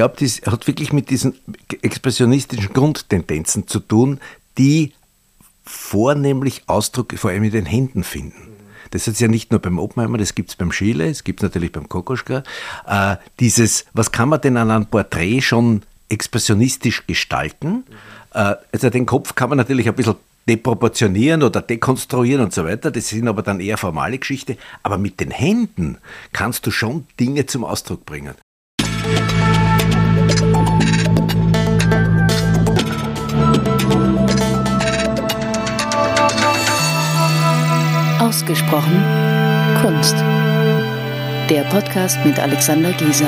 glaube, das hat wirklich mit diesen expressionistischen Grundtendenzen zu tun, die vornehmlich Ausdruck vor allem in den Händen finden. Das ist ja nicht nur beim Oppenheimer, das gibt es beim Schiele, es gibt es natürlich beim Kokoschka. Äh, dieses, was kann man denn an einem Porträt schon expressionistisch gestalten? Äh, also den Kopf kann man natürlich ein bisschen deproportionieren oder dekonstruieren und so weiter. Das sind aber dann eher formale Geschichte. Aber mit den Händen kannst du schon Dinge zum Ausdruck bringen. Ausgesprochen Kunst. Der Podcast mit Alexander Gieser.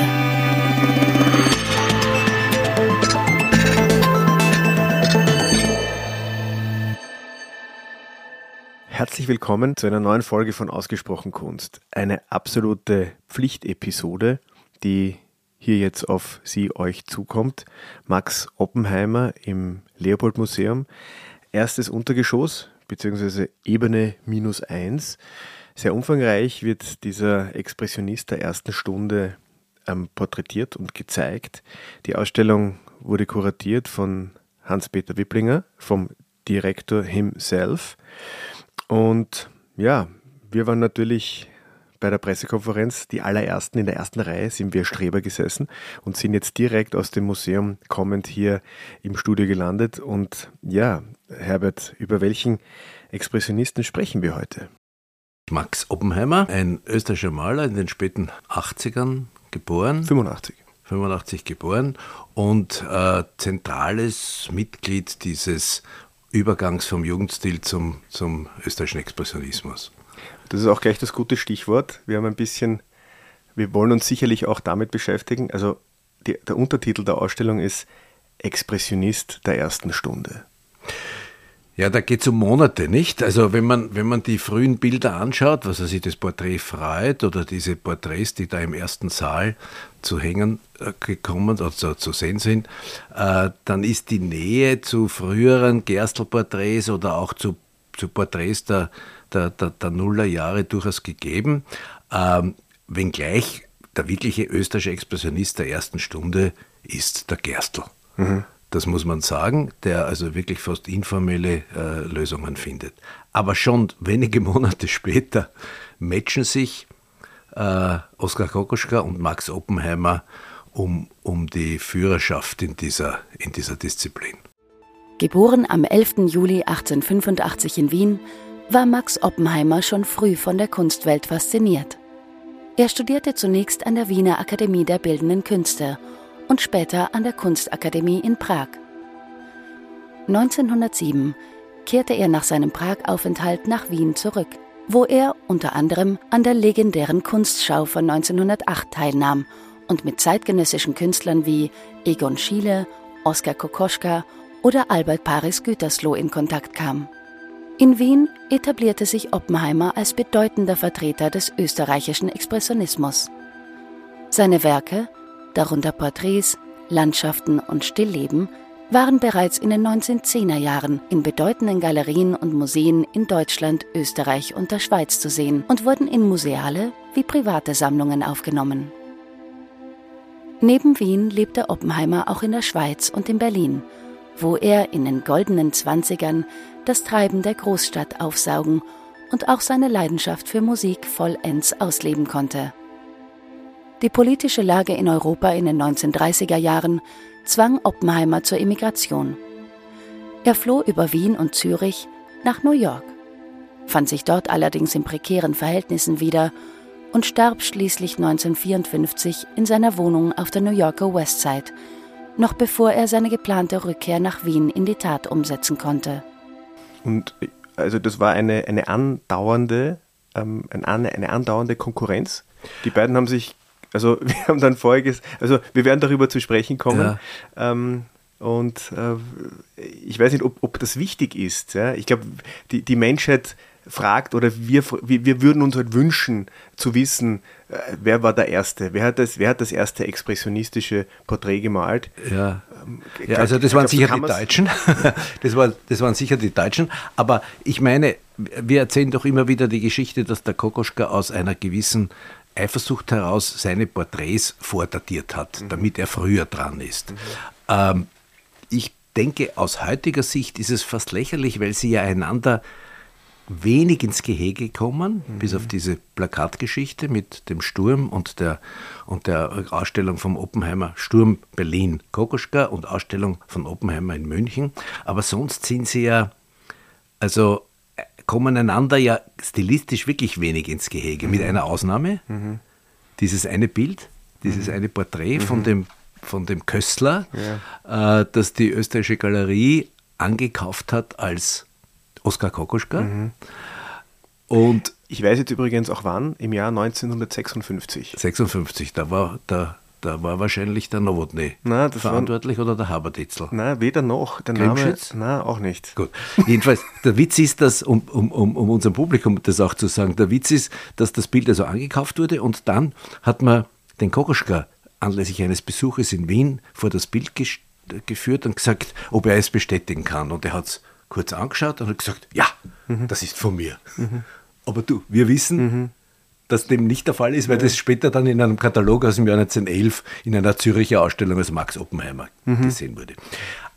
Herzlich willkommen zu einer neuen Folge von Ausgesprochen Kunst. Eine absolute Pflichtepisode, die hier jetzt auf Sie euch zukommt. Max Oppenheimer im Leopold Museum. Erstes Untergeschoss, beziehungsweise Ebene minus eins. Sehr umfangreich wird dieser Expressionist der ersten Stunde ähm, porträtiert und gezeigt. Die Ausstellung wurde kuratiert von Hans-Peter Wipplinger, vom Direktor himself. Und ja, wir waren natürlich bei der Pressekonferenz, die allerersten in der ersten Reihe, sind wir Streber gesessen und sind jetzt direkt aus dem Museum kommend hier im Studio gelandet. Und ja, Herbert, über welchen Expressionisten sprechen wir heute? Max Oppenheimer, ein österreichischer Maler in den späten 80ern geboren. 85. 85 geboren und äh, zentrales Mitglied dieses Übergangs vom Jugendstil zum, zum österreichischen Expressionismus. Das ist auch gleich das gute Stichwort. Wir haben ein bisschen, wir wollen uns sicherlich auch damit beschäftigen. Also die, der Untertitel der Ausstellung ist Expressionist der ersten Stunde. Ja, da geht es um Monate, nicht? Also wenn man, wenn man die frühen Bilder anschaut, was er sich das Porträt freut oder diese Porträts, die da im ersten Saal zu hängen äh, gekommen oder zu, zu sehen sind, äh, dann ist die Nähe zu früheren Gerstl-Porträts oder auch zu, zu Porträts der, der, der, der Nullerjahre durchaus gegeben. Ähm, wenngleich der wirkliche österreichische Expressionist der ersten Stunde ist der Gerstl. Mhm. Das muss man sagen, der also wirklich fast informelle äh, Lösungen findet. Aber schon wenige Monate später matchen sich äh, Oskar Kokoschka und Max Oppenheimer um, um die Führerschaft in dieser, in dieser Disziplin. Geboren am 11. Juli 1885 in Wien, war Max Oppenheimer schon früh von der Kunstwelt fasziniert. Er studierte zunächst an der Wiener Akademie der Bildenden Künste und später an der Kunstakademie in Prag. 1907 kehrte er nach seinem Prag-Aufenthalt nach Wien zurück, wo er unter anderem an der legendären Kunstschau von 1908 teilnahm und mit zeitgenössischen Künstlern wie Egon Schiele, Oskar Kokoschka oder Albert Paris Gütersloh in Kontakt kam. In Wien etablierte sich Oppenheimer als bedeutender Vertreter des österreichischen Expressionismus. Seine Werke darunter Porträts, Landschaften und Stillleben, waren bereits in den 1910er Jahren in bedeutenden Galerien und Museen in Deutschland, Österreich und der Schweiz zu sehen und wurden in museale wie private Sammlungen aufgenommen. Neben Wien lebte Oppenheimer auch in der Schweiz und in Berlin, wo er in den goldenen Zwanzigern das Treiben der Großstadt aufsaugen und auch seine Leidenschaft für Musik vollends ausleben konnte. Die politische Lage in Europa in den 1930er Jahren zwang Oppenheimer zur Emigration. Er floh über Wien und Zürich nach New York, fand sich dort allerdings in prekären Verhältnissen wieder und starb schließlich 1954 in seiner Wohnung auf der New Yorker Westside, noch bevor er seine geplante Rückkehr nach Wien in die Tat umsetzen konnte. Und also das war eine, eine andauernde, ähm, eine, eine andauernde Konkurrenz. Die beiden haben sich also wir haben dann voriges, also wir werden darüber zu sprechen kommen. Ja. Ähm, und äh, ich weiß nicht, ob, ob das wichtig ist. Ja? Ich glaube, die, die Menschheit fragt oder wir, wir würden uns halt wünschen zu wissen, äh, wer war der Erste, wer hat das, wer hat das erste expressionistische Porträt gemalt. Ja, ähm, ja also das waren sicher die Deutschen. das, war, das waren sicher die Deutschen. Aber ich meine, wir erzählen doch immer wieder die Geschichte, dass der Kokoschka aus einer gewissen Eifersucht heraus seine Porträts vordatiert hat, mhm. damit er früher dran ist. Mhm. Ähm, ich denke, aus heutiger Sicht ist es fast lächerlich, weil sie ja einander wenig ins Gehege kommen, mhm. bis auf diese Plakatgeschichte mit dem Sturm und der, und der Ausstellung vom Oppenheimer Sturm Berlin Kokoschka und Ausstellung von Oppenheimer in München. Aber sonst sind sie ja, also kommen einander ja stilistisch wirklich wenig ins Gehege, mhm. mit einer Ausnahme. Mhm. Dieses eine Bild, dieses mhm. eine Porträt von mhm. dem von dem Köstler, ja. äh, das die österreichische Galerie angekauft hat als Oskar Kokoschka. Mhm. Und ich weiß jetzt übrigens auch wann, im Jahr 1956. 56, da war der da war wahrscheinlich der Nowotny verantwortlich war, oder der Haberditzel. Nein, weder noch. Der Name, nein, auch nicht. Gut. Jedenfalls, der Witz ist, dass, um, um, um, um unserem Publikum das auch zu sagen, der Witz ist, dass das Bild also angekauft wurde und dann hat man den Kokoschka anlässlich eines Besuches in Wien vor das Bild geführt und gesagt, ob er es bestätigen kann. Und er hat es kurz angeschaut und hat gesagt, ja, mhm. das ist von mir. Mhm. Aber du, wir wissen, mhm. dass dem nicht der Fall ist, weil ja. das später dann in einem Katalog aus dem Jahr 1911 in einer Züricher Ausstellung als Max Oppenheimer mhm. gesehen wurde.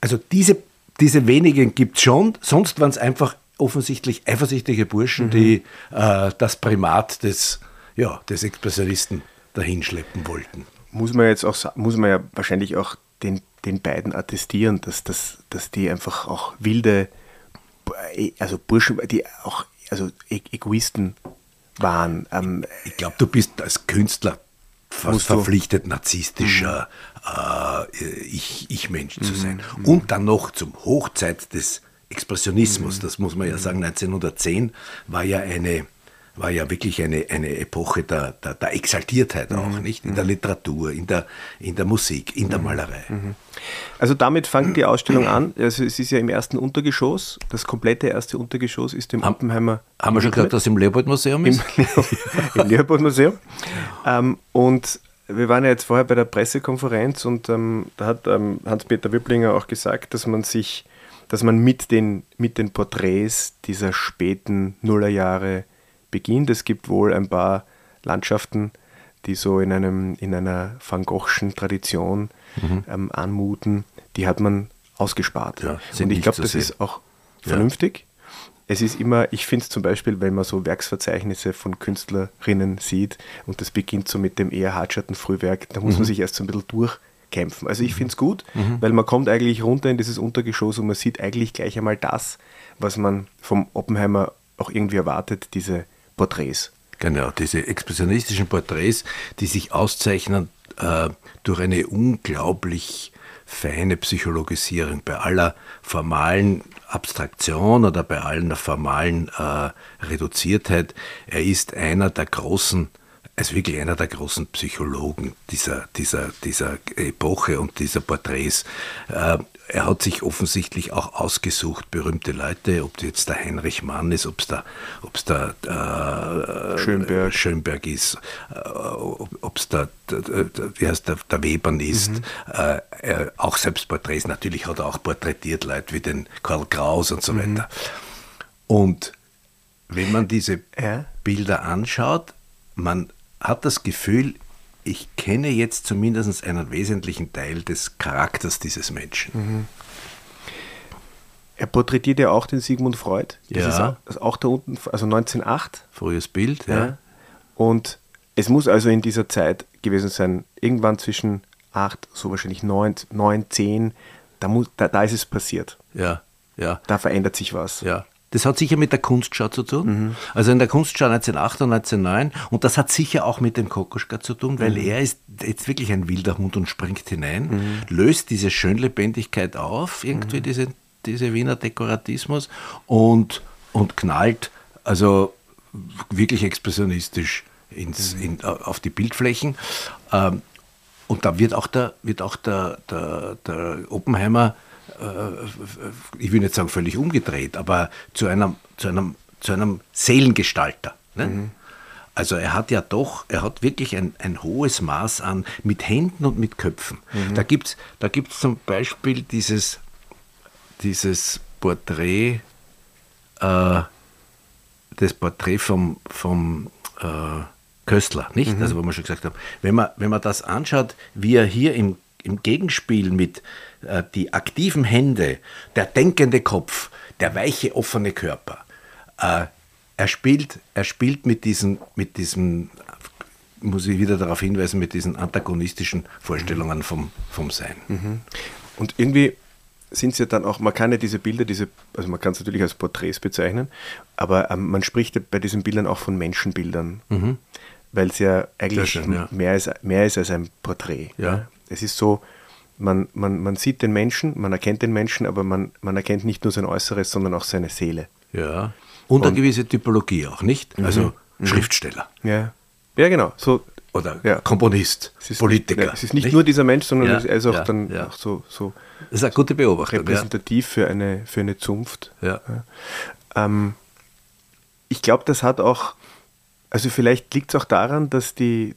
Also diese, diese wenigen gibt es schon, sonst waren es einfach offensichtlich eifersüchtige Burschen, mhm. die äh, das Primat des, ja, des Expressionisten dahinschleppen wollten. Muss man jetzt auch muss man ja wahrscheinlich auch den, den beiden attestieren, dass, dass, dass die einfach auch wilde also Burschen, die auch also e Egoisten waren. Ähm, ich glaube, du bist als Künstler fast verpflichtet, narzisstischer mhm. äh, Ich-Mensch ich zu mhm. sein. Mhm. Und dann noch zum Hochzeit des Expressionismus, mhm. das muss man ja sagen, 1910 war ja eine war ja wirklich eine, eine Epoche der, der, der Exaltiertheit auch, mhm. nicht? In der mhm. Literatur, in der, in der Musik, in der mhm. Malerei. Mhm. Also damit fängt die Ausstellung an. Also es ist ja im ersten Untergeschoss. Das komplette erste Untergeschoss ist im Oppenheimer. Haben wir schon gesagt, dass es im Leopold-Museum ist? Im, Im Leopold-Museum. ähm, und wir waren ja jetzt vorher bei der Pressekonferenz und ähm, da hat ähm, Hans-Peter Wipplinger auch gesagt, dass man sich, dass man mit den, mit den Porträts dieser späten Nullerjahre beginnt. Es gibt wohl ein paar Landschaften, die so in, einem, in einer Van Goghschen Tradition mhm. ähm, anmuten. Die hat man ausgespart. Ja, Und ich glaube, das sehen. ist auch vernünftig. Ja. Es ist immer, ich finde es zum Beispiel, wenn man so Werksverzeichnisse von Künstlerinnen sieht und das beginnt so mit dem eher hartschatten Frühwerk, da muss mhm. man sich erst so ein bisschen durchkämpfen. Also ich finde es gut, mhm. weil man kommt eigentlich runter in dieses Untergeschoss und man sieht eigentlich gleich einmal das, was man vom Oppenheimer auch irgendwie erwartet, diese Porträts. Genau, diese expressionistischen Porträts, die sich auszeichnen äh, durch eine unglaublich feine Psychologisierung bei aller formalen Abstraktion oder bei aller formalen äh, Reduziertheit. Er ist einer der großen als wirklich einer der großen Psychologen dieser, dieser, dieser Epoche und dieser Porträts. Äh, er hat sich offensichtlich auch ausgesucht, berühmmte Leute, ob das jetzt der Heinrich Mann ist, ob es der, ob's der äh, Schönberg. Schönberg ist, äh, ob es der, der, der, der, der Webern ist. Mhm. Äh, er, auch Selbstporträts, natürlich hat er auch porträtiert Leute wie den Karl Kraus und so mhm. weiter. Und wenn man diese ja. Bilder anschaut, man hat das Gefühl, ich kenne jetzt zumindest einen wesentlichen Teil des Charakters dieses Menschen. Mhm. Er porträtiert ja auch den Sigmund Freud. Das ja. ist auch, da unten, also 1908. Frühes Bild, ja. ja. Und es muss also in dieser Zeit gewesen sein, irgendwann zwischen 8, so wahrscheinlich 9, 9 10, da, muss, da, da ist es passiert. Ja, ja. Da verändert sich was. Ja. Das hat sicher mit der Kunstschau zu tun. Mhm. Also in der Kunstschau 1908 und 1909. Und das hat sicher auch mit dem Kokoschka zu tun, weil mhm. er ist jetzt wirklich ein wilder Hund und springt hinein, mhm. löst diese Schönlebendigkeit auf, irgendwie mhm. diese, diese Wiener Dekoratismus und, und knallt also wirklich expressionistisch ins, mhm. in, auf die Bildflächen. Ähm, und da wird auch der, wird auch der, der, der Oppenheimer ich will nicht sagen völlig umgedreht, aber zu einem, zu einem, zu einem Seelengestalter. Ne? Mhm. Also er hat ja doch, er hat wirklich ein, ein hohes Maß an mit Händen und mit Köpfen. Mhm. Da gibt es da gibt's zum Beispiel dieses, dieses Porträt, äh, das Porträt vom, vom äh, Köstler, nicht? Mhm. Also wo wir schon gesagt haben, wenn man, wenn man das anschaut, wie er hier im, im Gegenspiel mit äh, die aktiven Hände, der denkende Kopf, der weiche, offene Körper, äh, er spielt, er spielt mit diesen, mit diesem, muss ich wieder darauf hinweisen, mit diesen antagonistischen Vorstellungen vom, vom Sein. Mhm. Und irgendwie sind es ja dann auch, man kann ja diese Bilder, diese, also man kann es natürlich als Porträts bezeichnen, aber ähm, man spricht ja bei diesen Bildern auch von Menschenbildern, mhm. weil es ja eigentlich schön, ja. Mehr, ist, mehr ist als ein Porträt. Ja. ja. Es ist so, man, man, man sieht den Menschen, man erkennt den Menschen, aber man, man erkennt nicht nur sein Äußeres, sondern auch seine Seele. Ja. Und, Und eine gewisse Typologie auch, nicht? Also mhm. mhm. Schriftsteller. Ja. Ja, genau. So, Oder ja. Komponist, ist, Politiker. Ja, es ist nicht, nicht, nur dieser Mensch, sondern ja, es ist auch dann auch so, so das ist eine gute Beobachtung. Repräsentativ für, eine, für eine Zunft. Ja. Ähm, ich glaube, das hat auch, also vielleicht liegt es auch daran, dass die,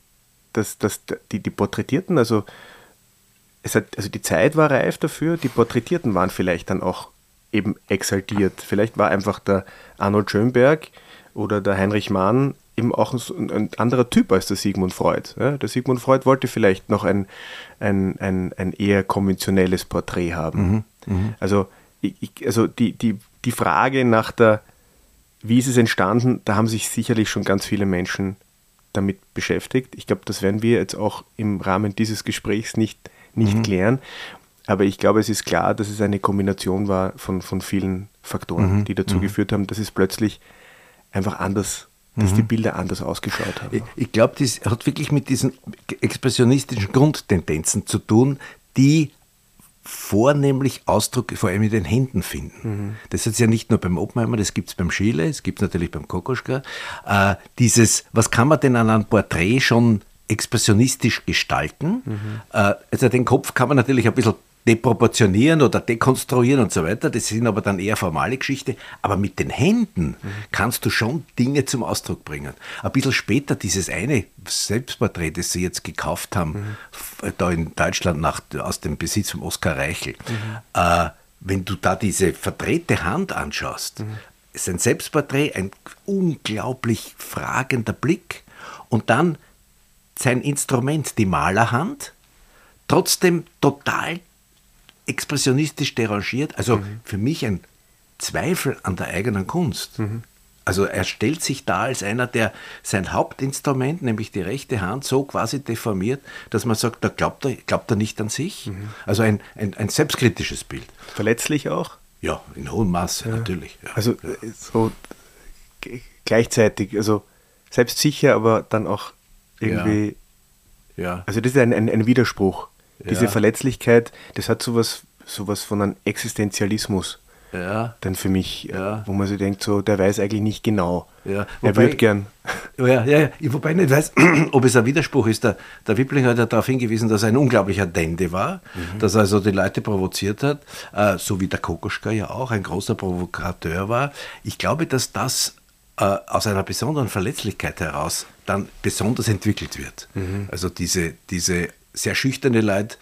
dass, dass die, die Porträtierten, also es hat, also die Zeit war reif dafür, die Porträtierten waren vielleicht dann auch eben exaltiert. Vielleicht war einfach der Arnold Schönberg oder der Heinrich Mann eben auch ein, ein anderer Typ als der Sigmund Freud. Ja, der Sigmund Freud wollte vielleicht noch ein, ein, ein, ein eher konventionelles Porträt haben. Mhm, mh. Also, ich, also die, die, die Frage nach der, wie ist es entstanden, da haben sich sicherlich schon ganz viele Menschen damit beschäftigt. Ich glaube, das werden wir jetzt auch im Rahmen dieses Gesprächs nicht, nicht mhm. klären. Aber ich glaube, es ist klar, dass es eine Kombination war von, von vielen Faktoren, mhm. die dazu mhm. geführt haben, dass es plötzlich einfach anders dass mhm. die Bilder anders ausgeschaut haben. Ich, ich glaube, das hat wirklich mit diesen expressionistischen Grundtendenzen zu tun, die vornehmlich Ausdruck vor allem in den Händen finden. Mhm. Das ist ja nicht nur beim Oppenheimer, das gibt es beim Schiele, es gibt es natürlich beim Kokoschka. Äh, dieses, was kann man denn an einem Porträt schon expressionistisch gestalten? Mhm. Also den Kopf kann man natürlich ein bisschen deproportionieren oder dekonstruieren und so weiter. Das sind aber dann eher formale Geschichte. Aber mit den Händen kannst du schon Dinge zum Ausdruck bringen. Ein bisschen später dieses eine Selbstporträt, das sie jetzt gekauft haben, mhm. da in Deutschland nach, aus dem Besitz von Oskar Reichel. Mhm. Äh, wenn du da diese verdrehte Hand anschaust, mhm. ist ein Selbstporträt, ein unglaublich fragender Blick und dann sein Instrument, die Malerhand, trotzdem total expressionistisch derangiert. Also mhm. für mich ein Zweifel an der eigenen Kunst. Mhm. Also er stellt sich da als einer, der sein Hauptinstrument, nämlich die rechte Hand, so quasi deformiert, dass man sagt, da glaubt er, glaubt er nicht an sich. Mhm. Also ein, ein, ein, selbstkritisches Bild. Verletzlich auch? Ja, in hohem Maße, ja. natürlich. Ja. Also so gleichzeitig, also selbstsicher, aber dann auch irgendwie. Ja. ja. Also das ist ein, ein, ein Widerspruch. Diese ja. Verletzlichkeit, das hat sowas, sowas von einem Existenzialismus. Ja. Dann für mich, ja. wo man sich denkt, so, der weiß eigentlich nicht genau. Ja. er würde gern. Ja, ja, ja, wobei ich nicht weiß, ob es ein Widerspruch ist. Der, der Wippling hat ja darauf hingewiesen, dass er ein unglaublicher Dende war, mhm. dass er also die Leute provoziert hat, äh, so wie der Kokoschka ja auch ein großer Provokateur war. Ich glaube, dass das äh, aus einer besonderen Verletzlichkeit heraus dann besonders entwickelt wird. Mhm. Also diese, diese sehr schüchterne Leute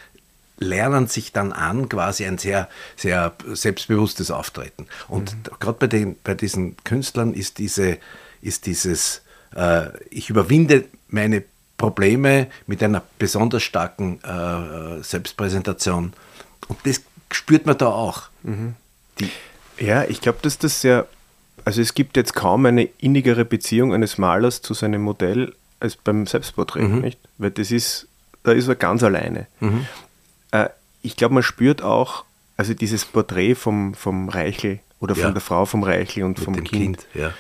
lernen sich dann an, quasi ein sehr, sehr selbstbewusstes Auftreten. Und mhm. gerade bei, bei diesen Künstlern ist, diese, ist dieses, äh, ich überwinde meine Probleme mit einer besonders starken äh, Selbstpräsentation. Und das spürt man da auch. Mhm. ja, ich glaube, dass das sehr, also es gibt jetzt kaum eine innigere Beziehung eines Malers zu seinem Modell als beim Selbstporträt, mhm. nicht? Weil das ist da ist er ganz alleine. Mhm. Äh, ich glaube, man spürt auch, also dieses Porträt vom, vom Reichel oder von ja. der Frau vom Reichel und Mit vom Kind, kind ja.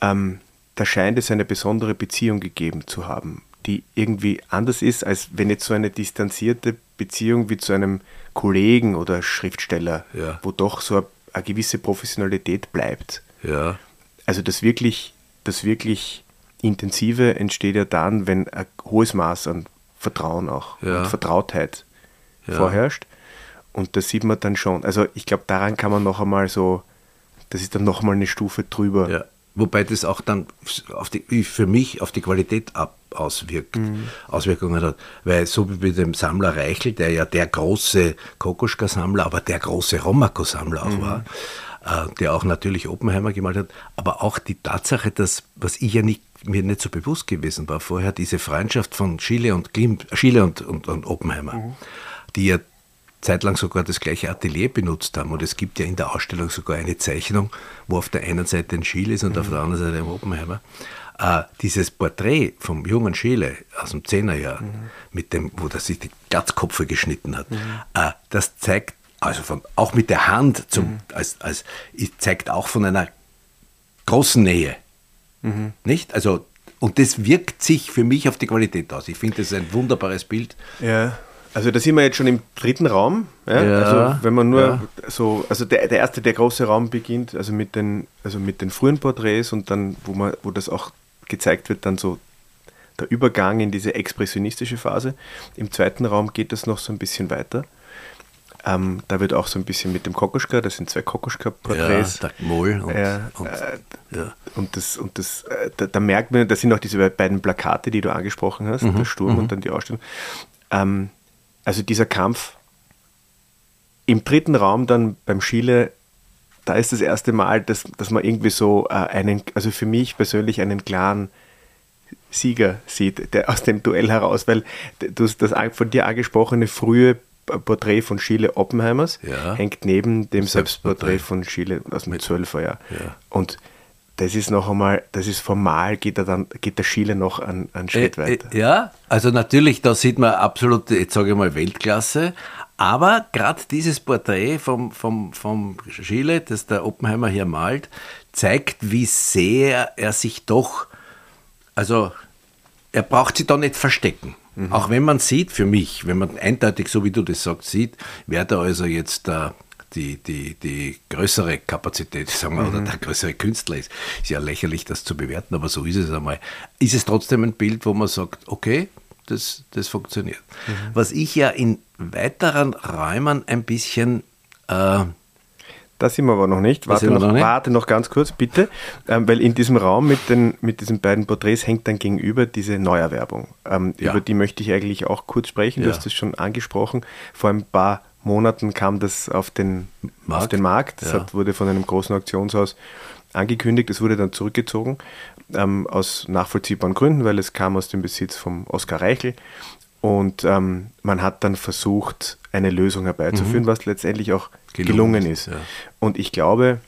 ähm, da scheint es eine besondere Beziehung gegeben zu haben, die irgendwie anders ist, als wenn jetzt so eine distanzierte Beziehung wie zu einem Kollegen oder Schriftsteller, ja. wo doch so eine, eine, gewisse Professionalität bleibt. Ja. Also das wirklich, das wirklich Intensive entsteht ja dann, wenn ein hohes Maß an Vertrauen auch ja. und Vertrautheit ja. vorherrscht. Und das sieht man dann schon. Also ich glaube, daran kann man noch einmal so, das ist dann noch mal eine Stufe drüber. Ja. Wobei das auch dann auf die, für mich auf die Qualität ab, auswirkt, mhm. Auswirkungen hat. Weil so wie bei dem Sammler Reichel, der ja der große Kokoschka-Sammler, aber der große Romako-Sammler auch mhm. war, der auch natürlich Oppenheimer gemalt hat, aber auch die Tatsache, dass, was ich ja nicht mir nicht so bewusst gewesen war vorher, diese Freundschaft von Schiele und, Klimt, Schiele und, und, und Oppenheimer, mhm. die ja zeitlang sogar das gleiche Atelier benutzt haben. Und es gibt ja in der Ausstellung sogar eine Zeichnung, wo auf der einen Seite ein Schiele ist und mhm. auf der anderen Seite ein Oppenheimer. Äh, dieses Porträt vom jungen Schiele aus dem Zehnerjahr, mhm. mit dem, wo er sich die Glatzkopfe geschnitten hat, mhm. äh, das zeigt, also von, auch mit der Hand, zum, mhm. als, als, zeigt auch von einer großen Nähe. Mhm. Nicht? Also, und das wirkt sich für mich auf die Qualität aus. Ich finde, das ist ein wunderbares Bild. Ja. Also da sind wir jetzt schon im dritten Raum. Ja? ja also wenn man nur ja. so, also der, der erste, der große Raum beginnt, also mit den, also mit den frühen Porträts und dann, wo man, wo das auch gezeigt wird, dann so der Übergang in diese expressionistische Phase. Im zweiten Raum geht das noch so ein bisschen weiter. Ähm, da wird auch so ein bisschen mit dem Kokoschka, das sind zwei Kokoschka-Porträts. Ja, Moll und, äh, und, ja. und, das, und das, äh, da, da, merkt man, das sind auch diese beiden Plakate, die du angesprochen hast, mhm, der Sturm mhm. und dann die Ausstellung. Ähm, also dieser Kampf im dritten Raum dann beim Chile, da ist das erste Mal, dass, dass man irgendwie so äh, einen, also für mich persönlich einen klaren Sieger sieht, der aus dem Duell heraus, weil das, das von dir angesprochene frühe Porträt von Chile Oppenheimers ja. hängt neben dem Selbstporträt, von Chile aus dem 12er Jahr. Ja. Und das ist noch einmal, das ist formal, geht, er dann, geht der Schiele noch einen, einen Schritt äh, weiter. Äh, ja, also natürlich, da sieht man absolut, jetzt sage ich mal, Weltklasse. Aber gerade dieses Porträt vom, vom, vom Schiele, das der Oppenheimer hier malt, zeigt, wie sehr er sich doch, also er braucht sich da nicht verstecken. Mhm. Auch wenn man sieht, für mich, wenn man eindeutig, so wie du das sagst, sieht, wer da also jetzt der die, die, die größere Kapazität, sagen wir, mhm. oder der größere Künstler ist. Ist ja lächerlich, das zu bewerten, aber so ist es einmal. Ist es trotzdem ein Bild, wo man sagt, okay, das, das funktioniert. Mhm. Was ich ja in weiteren Räumen ein bisschen äh, da sind wir aber noch nicht. Warte, noch, noch nicht. warte noch ganz kurz, bitte. Ähm, weil in diesem Raum mit, den, mit diesen beiden Porträts hängt dann gegenüber diese Neuerwerbung. Ähm, ja. Über die möchte ich eigentlich auch kurz sprechen. Du ja. hast es schon angesprochen. Vor ein paar Monaten kam das auf den Markt. Auf den Markt. Das ja. hat, wurde von einem großen Auktionshaus angekündigt. Es wurde dann zurückgezogen ähm, aus nachvollziehbaren Gründen, weil es kam aus dem Besitz von Oskar Reichel. Und ähm, man hat dann versucht, eine Lösung herbeizuführen, mhm. was letztendlich auch gelungen, gelungen ist. Ja. Und ich glaube,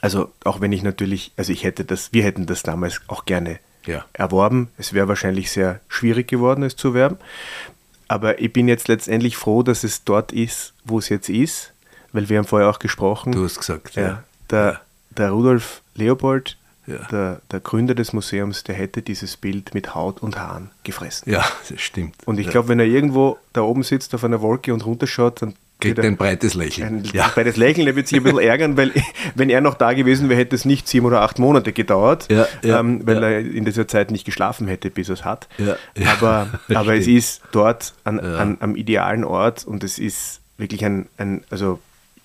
also auch wenn ich natürlich, also ich hätte das, wir hätten das damals auch gerne ja. erworben. Es wäre wahrscheinlich sehr schwierig geworden, es zu erwerben. Aber ich bin jetzt letztendlich froh, dass es dort ist, wo es jetzt ist, weil wir haben vorher auch gesprochen. Du hast gesagt, ja. ja der, der Rudolf Leopold, ja. der, der, Gründer des Museums, der hätte dieses Bild mit Haut und Haaren gefressen. Ja, das stimmt. Und ich ja. glaube, wenn er irgendwo da oben sitzt auf einer Wolke und runterschaut, dann Kriegt ein breites Lächeln. Ein ja. breites Lächeln, er wird sich ein bisschen ärgern, weil wenn er noch da gewesen wäre, hätte es nicht sieben oder acht Monate gedauert, ja, ja, ähm, weil er in dieser Zeit nicht geschlafen hätte, bis er es hat. Aber, aber es ist dort an, an, am idealen Ort und es ist wirklich ein, ein also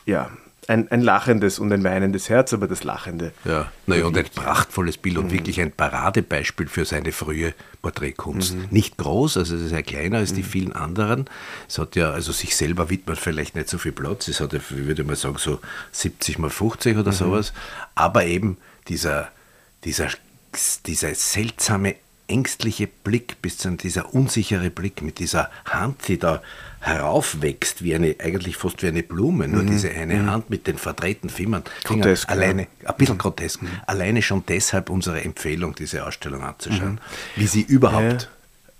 ja, ein, ein lachendes und ein weinendes Herz, aber das Lachende. Ja, naja, und ein prachtvolles Bild und mhm. wirklich ein Paradebeispiel für seine frühe Porträtkunst. Mhm. Nicht groß, also es ist ja kleiner als mhm. die vielen anderen. Es hat ja, also sich selber widmet vielleicht nicht so viel Platz. Es hat ja, ich würde mal sagen, so 70 mal 50 oder mhm. sowas. Aber eben dieser, dieser, dieser seltsame ängstliche Blick, bis zu dieser unsichere Blick mit dieser Hand, die da heraufwächst, wie eine, eigentlich fast wie eine Blume, nur mhm. diese eine mhm. Hand mit den verdrehten Fingern. Grotesk, alleine, ja. ein bisschen mhm. grotesk. Mhm. Alleine schon deshalb unsere Empfehlung, diese Ausstellung anzuschauen, mhm. wie sie überhaupt,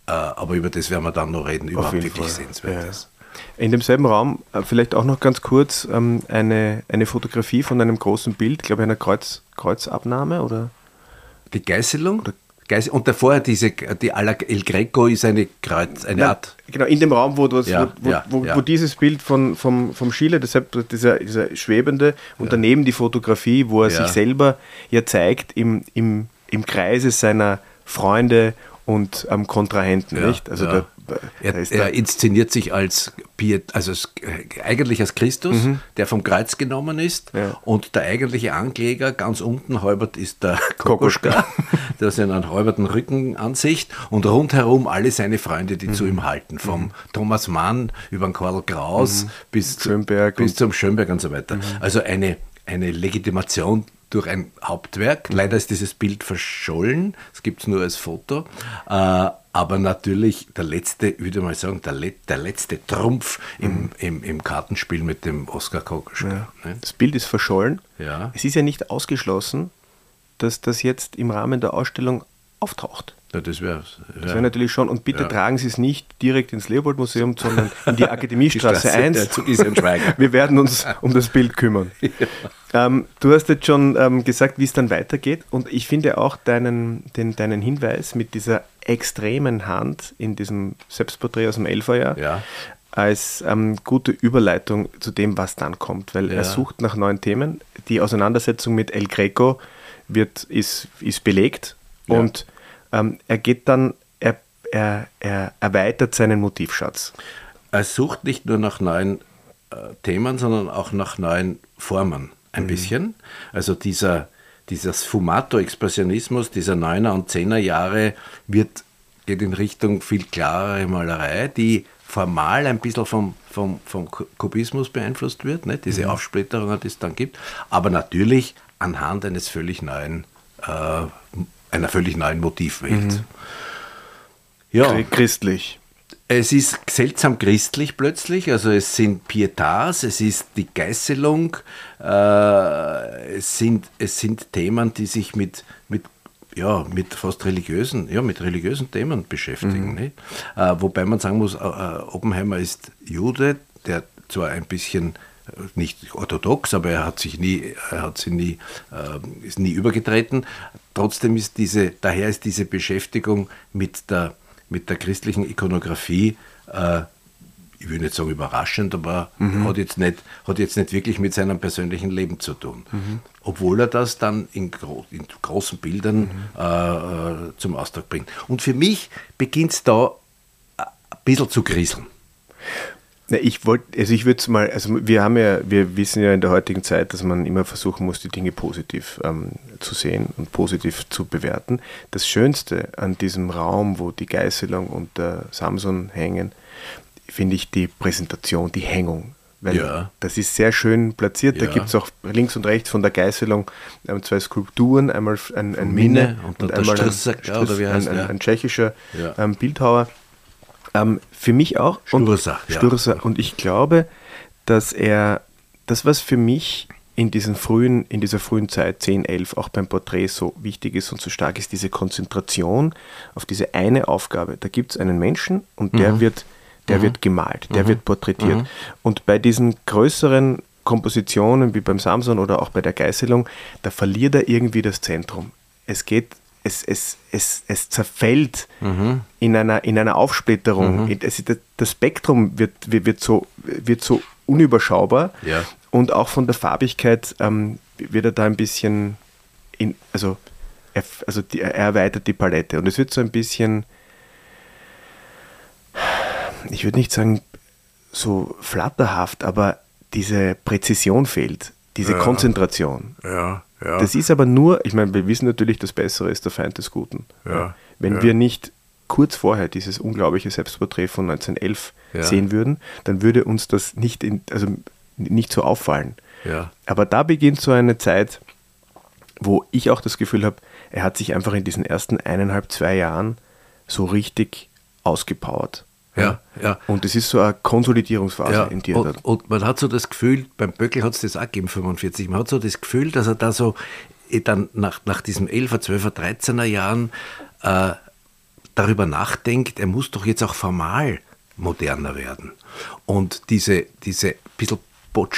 ja. äh, aber über das werden wir dann noch reden, überhaupt wirklich Fall. sehenswert ist. In demselben Raum, äh, vielleicht auch noch ganz kurz, ähm, eine, eine Fotografie von einem großen Bild, glaube ich, einer Kreuz, Kreuzabnahme oder? Die Geißelung? Oder und davor diese, die Alla El Greco ist eine Kreuz, eine Nein, Art. Genau, in dem Raum, wo, das, ja, wo, ja, wo, ja. wo, dieses Bild von, vom, vom Schiele, deshalb dieser, dieser schwebende, und daneben die Fotografie, wo er sich selber ja zeigt im, im, im Kreise seiner Freunde und am Kontrahenten, nicht? Also da er, er, inszeniert sich als Piet, also eigentlich als Christus, mhm. der vom Kreuz genommen ist. Ja. Und der eigentliche Ankläger ganz unten halbert ist der Kokoschka, der ist in einer halberten Rückenansicht und rundherum alle seine Freunde, die mhm. zu ihm halten. Vom mhm. Thomas Mann über den Karl Kraus mhm. bis, Schönberg bis zum Schönberg und so weiter. Mhm. Also eine, eine Legitimation durch ein Hauptwerk. Leider ist dieses Bild verschollen, es gibt es nur als Foto. Äh, aber natürlich der letzte, ich würde mal sagen, der, Let der letzte Trumpf im, mhm. im, im, Kartenspiel mit dem Oskar Kokoschka. Ja. Ne? Das Bild ist verschollen. Ja. Es ist ja nicht ausgeschlossen, dass das jetzt im Rahmen der Ausstellung auftaucht. Ja, das wäre ja. Das wäre natürlich schon. Und bitte ja. tragen Sie es nicht direkt ins Leopold-Museum, sondern in die Akademiestraße die 1. Wir werden uns um das Bild kümmern. Ja. Ähm, du hast jetzt schon ähm, gesagt, wie es dann weitergeht. Und ich finde auch deinen, den, deinen Hinweis mit dieser extremen Hand in diesem Selbstporträt aus dem Elferjahr ja. als ähm, gute Überleitung zu dem, was dann kommt. Weil er sucht nach neuen Themen. Die Auseinandersetzung mit El Greco wird, ist, ist belegt. Und ähm, er geht dann, er, er, er erweitert seinen Motivschatz. Er sucht nicht nur nach neuen äh, Themen, sondern auch nach neuen Formen ein mhm. bisschen. Also dieser, dieser Sfumato-Expressionismus dieser 9er und 10er Jahre wird, geht in Richtung viel klarere Malerei, die formal ein bisschen vom, vom, vom Kubismus beeinflusst wird, ne? diese mhm. Aufsplitterungen, die es dann gibt, aber natürlich anhand eines völlig neuen äh, einer völlig neuen Motivwelt. Mhm. Ja. Christlich. Es ist seltsam christlich plötzlich, also es sind Pietas, es ist die Geißelung, äh, es, sind, es sind Themen, die sich mit, mit, ja, mit fast religiösen, ja, mit religiösen Themen beschäftigen. Mhm. Äh, wobei man sagen muss, äh, äh, Oppenheimer ist Jude, der zwar ein bisschen nicht orthodox, aber er hat sich nie, er hat sie nie, äh, ist nie übergetreten. Trotzdem ist diese, daher ist diese Beschäftigung mit der, mit der christlichen Ikonografie, äh, ich will nicht sagen überraschend, aber mhm. hat, jetzt nicht, hat jetzt nicht wirklich mit seinem persönlichen Leben zu tun. Mhm. Obwohl er das dann in, gro in großen Bildern mhm. äh, äh zum Ausdruck bringt. Und für mich beginnt es da ein bisschen zu kriseln. Na, ich wollte, also ich würde es mal, also wir haben ja, wir wissen ja in der heutigen Zeit, dass man immer versuchen muss, die Dinge positiv ähm, zu sehen und positiv zu bewerten. Das Schönste an diesem Raum, wo die Geißelung und der Samson hängen, finde ich die Präsentation, die Hängung. Weil ja. das ist sehr schön platziert. Ja. Da gibt es auch links und rechts von der Geißelung ähm, zwei Skulpturen, einmal ein, ein Minne, und, und einmal ein, ein, ein, ein, tschechischer ähm, Bildhauer. Ähm, für mich auch. Sturza. Und, Sturza. Und ich glaube, dass er, das was für mich in, diesen frühen, in dieser frühen Zeit, 10, 11, auch beim Porträt so wichtig ist und so stark ist, diese Konzentration auf diese eine Aufgabe. Da gibt es einen Menschen und der mhm. wird der mhm. wird gemalt, der mhm. wird porträtiert. Mhm. Und bei diesen größeren Kompositionen wie beim Samson oder auch bei der Geißelung, da verliert er irgendwie das Zentrum. Es geht es, es, es, es zerfällt mhm. in, einer, in einer Aufsplitterung. Mhm. Es, das Spektrum wird, wird, so, wird so unüberschaubar ja. und auch von der Farbigkeit ähm, wird er da ein bisschen, in, also, er, also die, er erweitert die Palette und es wird so ein bisschen, ich würde nicht sagen so flatterhaft, aber diese Präzision fehlt, diese ja. Konzentration. Ja. Ja. Das ist aber nur, ich meine, wir wissen natürlich, das Bessere ist der Feind des Guten. Ja. Wenn wir nicht kurz vorher dieses unglaubliche Selbstporträt von 1911 sehen würden, dann würde uns das nicht, in, also nicht so auffallen. Aber da beginnt so eine Zeit, wo ich auch das Gefühl habe, er hat sich einfach in diesen ersten eineinhalb, zwei Jahren so richtig ausgepowert. Ja, ja. Und es ist so eine Konsolidierungsphase ja, in dir. Und, und, man hat so das Gefühl, beim Böckel hat es das auch gegeben, 45, man hat so das Gefühl, dass er da so eh dann nach, nach diesem 11er, 12er, 13er Jahren äh, darüber nachdenkt, er muss doch jetzt auch formal moderner werden. Und diese, diese bisschen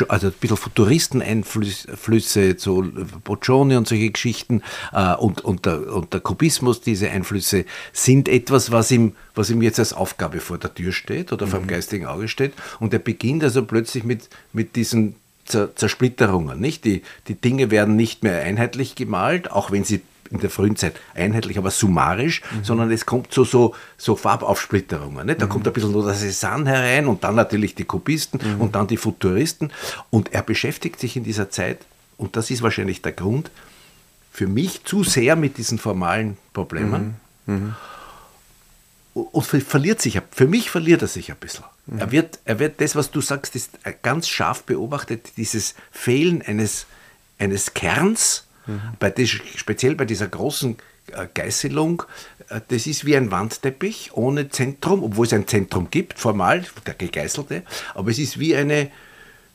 also ein bisschen Futuristeneinflüsse, so Boccioni und solche Geschichten äh, und, und, der, und der Kubismus, diese Einflüsse sind etwas, was ihm, was ihm jetzt als Aufgabe vor der Tür steht oder mhm. vor dem geistigen Auge steht. Und er beginnt also plötzlich mit, mit diesen Zersplitterungen. Nicht? Die, die Dinge werden nicht mehr einheitlich gemalt, auch wenn sie in der frühen Zeit einheitlich, aber summarisch, mhm. sondern es kommt zu so, so Farbaufsplitterungen. Nicht? Da mhm. kommt ein bisschen nur der Cézanne herein und dann natürlich die Kubisten mhm. und dann die Futuristen. Und er beschäftigt sich in dieser Zeit, und das ist wahrscheinlich der Grund, für mich zu sehr mit diesen formalen Problemen. Mhm. Mhm. Und verliert sich, für mich verliert er sich ein bisschen. Mhm. Er, wird, er wird das, was du sagst, ist ganz scharf beobachtet, dieses Fehlen eines, eines Kerns, Mhm. Bei des, speziell bei dieser großen äh, Geißelung, äh, das ist wie ein Wandteppich ohne Zentrum, obwohl es ein Zentrum gibt, formal, der Gegeißelte, aber es ist wie eine,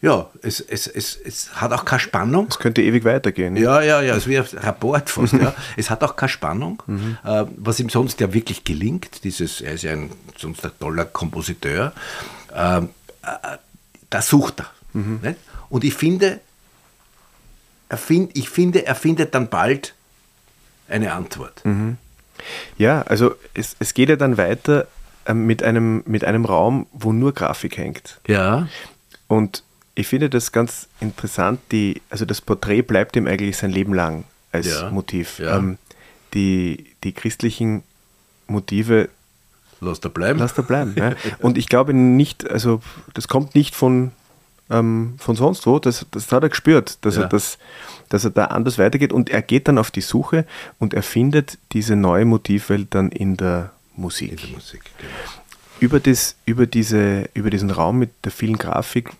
ja, es, es, es, es hat auch keine Spannung. Es könnte ewig weitergehen. Ja, ja, ja, es ist wie ein Rapport fast. ja. Es hat auch keine Spannung, mhm. äh, was ihm sonst ja wirklich gelingt. Dieses, er ist ja ein, sonst ein toller Kompositeur. Ähm, äh, da sucht er. Mhm. Und ich finde, find, ich finde, er findet dann bald eine Antwort. Mhm. Ja, also es, es geht ja dann weiter äh, mit, einem, mit einem Raum, wo nur Grafik hängt. Ja. Und ich finde das ganz interessant, die, also das Porträt bleibt ihm eigentlich sein Leben lang als ja, Motiv. Ja. Ähm, die, die christlichen Motive Lass da bleiben. Lass da bleiben. ja. Und ich glaube nicht, also das kommt nicht von, ähm, von sonst wo, das, das hat er gespürt, dass, ja. er das, dass er da anders weitergeht und er geht dann auf die Suche und er findet diese neue Motivwelt dann in der Musik. In der Musik genau. über, das, über, diese, über diesen Raum mit der vielen Grafik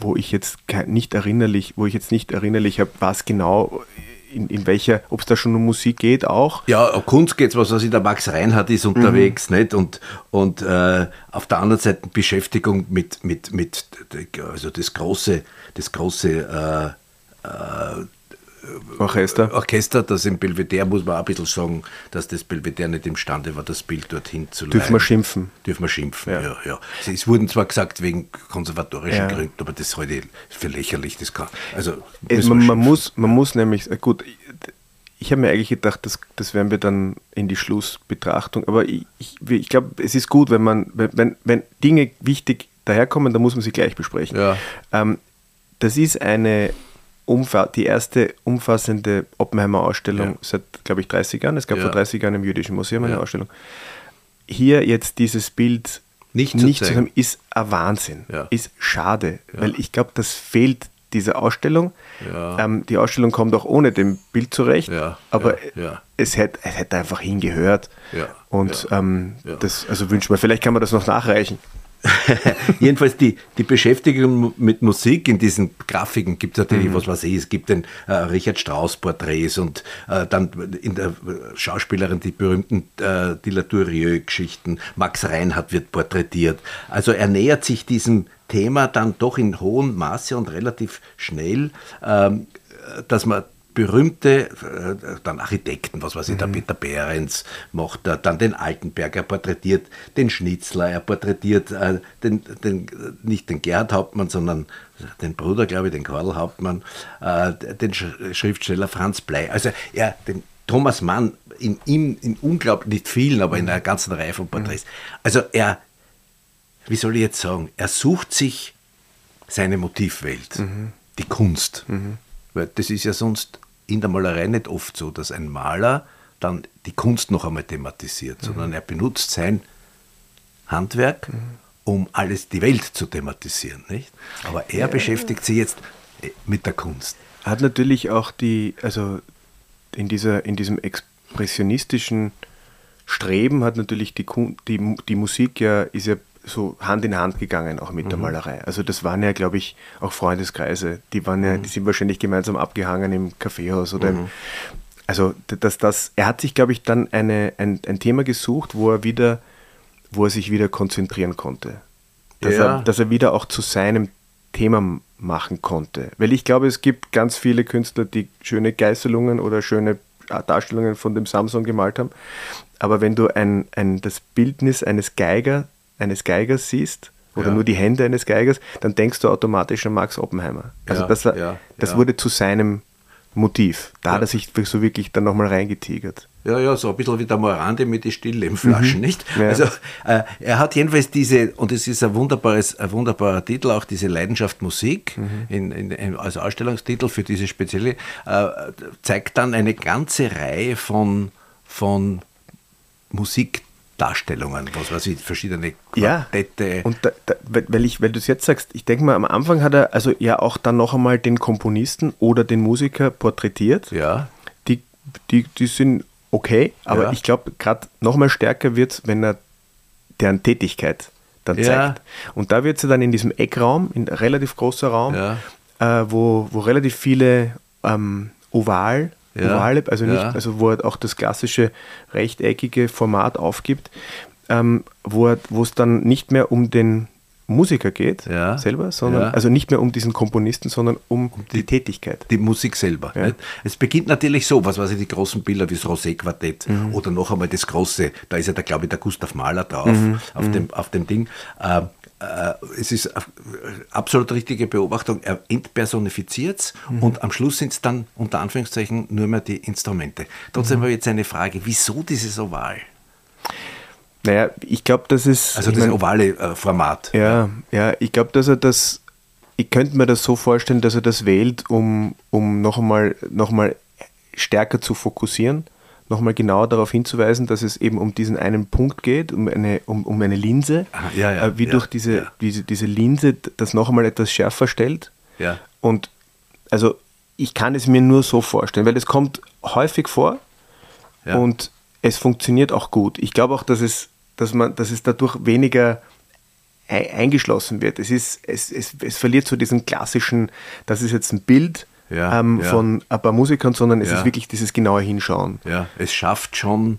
wo ich jetzt nicht erinnerlich, wo ich jetzt nicht erinnerlich habe, was genau in, in welcher, ob es da schon um Musik geht auch. Ja, Kunst geht es, was weiß ich, der Max Reinhardt ist unterwegs, mhm. nicht? Und, und äh, auf der anderen Seite Beschäftigung mit, mit, mit also das große, das große äh, äh, Orchester. Orchester, das im Belvedere muss man auch ein bisschen sagen, dass das Belvedere nicht imstande war, das Bild dorthin zu leiten. Dürfen wir schimpfen? Dürfen wir schimpfen, ja. ja, ja. Es wurden zwar gesagt wegen konservatorischen ja. Gründen, aber das halte ich für lächerlich. Das kann, also man, man, muss, man muss nämlich, gut, ich habe mir eigentlich gedacht, das, das werden wir dann in die Schlussbetrachtung, aber ich, ich, ich glaube, es ist gut, wenn man, wenn, wenn Dinge wichtig daherkommen, dann muss man sie gleich besprechen. Ja. Ähm, das ist eine die erste umfassende Oppenheimer-Ausstellung ja. seit, glaube ich, 30 Jahren. Es gab ja. vor 30 Jahren im Jüdischen Museum eine ja. Ausstellung. Hier jetzt dieses Bild nicht, nicht zu, zeigen, ist ein Wahnsinn. Ist schade, weil ich glaube, das fehlt dieser Ausstellung. Ähm, die Ausstellung kommt auch ohne dem Bild zurecht, aber Es, hätte, es hätte einfach hingehört. Und ähm, das, also wünschen wir, vielleicht kann man das noch nachreichen. Jedenfalls die, die Beschäftigung mit Musik in diesen Grafiken gibt es natürlich, mhm. was weiß ich, es gibt den äh, Richard Strauss Porträts und äh, dann in der Schauspielerin die berühmten äh, Dilaturieux-Geschichten, Max Reinhardt wird porträtiert. Also er nähert sich diesem Thema dann doch in hohem Maße und relativ schnell, ähm, dass man berühmte, äh, dann Architekten, was weiß ich, mhm. der Peter Behrens macht er, dann den Altenberg, er porträtiert den Schnitzler, er porträtiert äh, den, den, nicht den Gerhard Hauptmann, sondern den Bruder, glaube ich, den Karl Hauptmann, äh, den Schriftsteller Franz Blei. Also er, den Thomas Mann, in ihm, in unglaublich, nicht vielen, aber in einer ganzen Reihe von Porträts. Also er, wie soll ich jetzt sagen, er sucht sich seine Motivwelt, mhm. die Kunst. Mhm. Weil das ist ja sonst in der Malerei nicht oft so, dass ein Maler dann die Kunst noch einmal thematisiert, mhm. sondern er benutzt sein Handwerk, mhm. um alles, die Welt zu thematisieren. Nicht? Aber er ja. beschäftigt sich jetzt äh, mit der Kunst. Hat natürlich auch die, also in, dieser, in diesem expressionistischen Streben hat natürlich die, die, die Musik ja, ist ja so Hand in Hand gegangen, auch mit mhm. der Malerei. Also das waren ja, glaube ich, auch Freundeskreise. Die waren ja, mhm. die sind wahrscheinlich gemeinsam abgehangen im Kaffeehaus oder mhm. im, also das, das, er hat sich, glaube ich, dann eine, ein, ein Thema gesucht, wo er wieder, wo er sich wieder konzentrieren konnte. Dass, ja. er, dass er wieder auch zu seinem Thema machen konnte. Weil ich glaube, es gibt ganz viele Künstler, die schöne Geißelungen oder schöne Darstellungen von dem Samson gemalt haben. Aber wenn du ein, ein, das Bildnis eines Geiger eines Geigers siehst oder ja. nur die Hände eines Geigers, dann denkst du automatisch an Max Oppenheimer. Also ja, das, war, ja, das wurde zu seinem Motiv. Da hat er sich so wirklich dann nochmal reingetigert. Ja, ja, so ein bisschen wie der Morande mit den Stilllebflaschen, mhm. nicht? Also äh, er hat jedenfalls diese, und es ist ein, wunderbares, ein wunderbarer Titel, auch diese Leidenschaft Musik mhm. in, in, als Ausstellungstitel für diese spezielle, äh, zeigt dann eine ganze Reihe von, von Musik Darstellungen, was weiß ich, verschiedene Quartette. Ja, und da, da, weil, ich, weil du es jetzt sagst, ich denke mal, am Anfang hat er also ja auch dann noch einmal den Komponisten oder den Musiker porträtiert. Ja. Die, die, die sind okay, aber ja. ich glaube, gerade noch mal stärker wird es, wenn er deren Tätigkeit dann zeigt. Ja. Und da wird sie dann in diesem Eckraum, in relativ großer Raum, ja. äh, wo, wo relativ viele ähm, oval, Ja, ovale, also nicht, ja. also wo er auch das klassische rechteckige Format aufgibt, ähm, wo wo es dann nicht mehr um den Musiker geht, Ja, selber, sondern ja. also nicht mehr um diesen Komponisten, sondern um, die, Tätigkeit. die Musik selber. Ja. Es beginnt natürlich so, was weiß ich, die großen Bilder wie das Rosé-Quartett Mhm. oder noch einmal das große, da ist ja, der, glaube ich, der Gustav Mahler drauf, Mhm. auf, dem, auf dem Ding. Äh, äh, es ist äh, absolut richtige Beobachtung, er entpersonifiziert es Mhm. und am Schluss sind es dann unter Anführungszeichen nur mehr die Instrumente. Mhm. Trotzdem habe ich jetzt eine Frage, wieso dieses Oval? Naja, ich glaube, das ist. Also ich das mein- ovale äh, Format. Ja, ja, ich glaube, dass er das, ich könnte mir das so vorstellen, dass er das wählt, um, um noch einmal, noch mal stärker zu fokussieren, noch mal genauer darauf hinzuweisen, dass es eben um diesen einen Punkt geht, um eine, um, um eine Linse, Ah, ja, ja, äh, wie ja, durch diese, diese, diese Linse das noch einmal etwas schärfer stellt. Ja. Und also ich kann es mir nur so vorstellen, weil es kommt häufig vor und es funktioniert auch gut. Ich glaube auch, dass es, dass man, dass es dadurch weniger ei- eingeschlossen wird. Es, ist, es, es, es verliert so diesen klassischen, das ist jetzt ein Bild Ja, ähm, ja. von ein paar Musikern, sondern es Ja. ist wirklich dieses genaue Hinschauen. Ja, es schafft schon,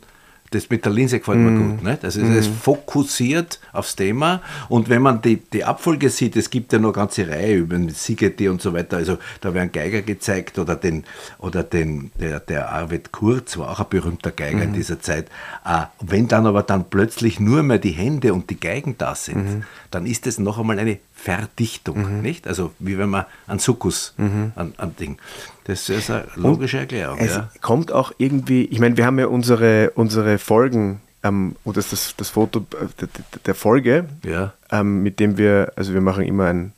das mit der Linse gefällt mir Mhm. gut. Nicht? Also es ist fokussiert aufs Thema und wenn man die, die Abfolge sieht, es gibt ja noch eine ganze Reihe über Sigeti und so weiter, also da werden Geiger gezeigt oder den, oder den der, der Arvid Kurz war auch ein berühmter Geiger Mhm. in dieser Zeit. Äh, wenn dann aber dann plötzlich nur mehr die Hände und die Geigen da sind, Mhm. dann ist es noch einmal eine Verdichtung, nicht? Also wie wenn man einen Sukkus an, an Ding. Das ist eine logische Erklärung. Mhm. Es ja. kommt auch irgendwie, ich meine, wir haben ja unsere, unsere Folgen, ähm, oder das, das, das Foto äh, der, Folge, Ja. ähm, mit dem wir, also wir machen immer ein,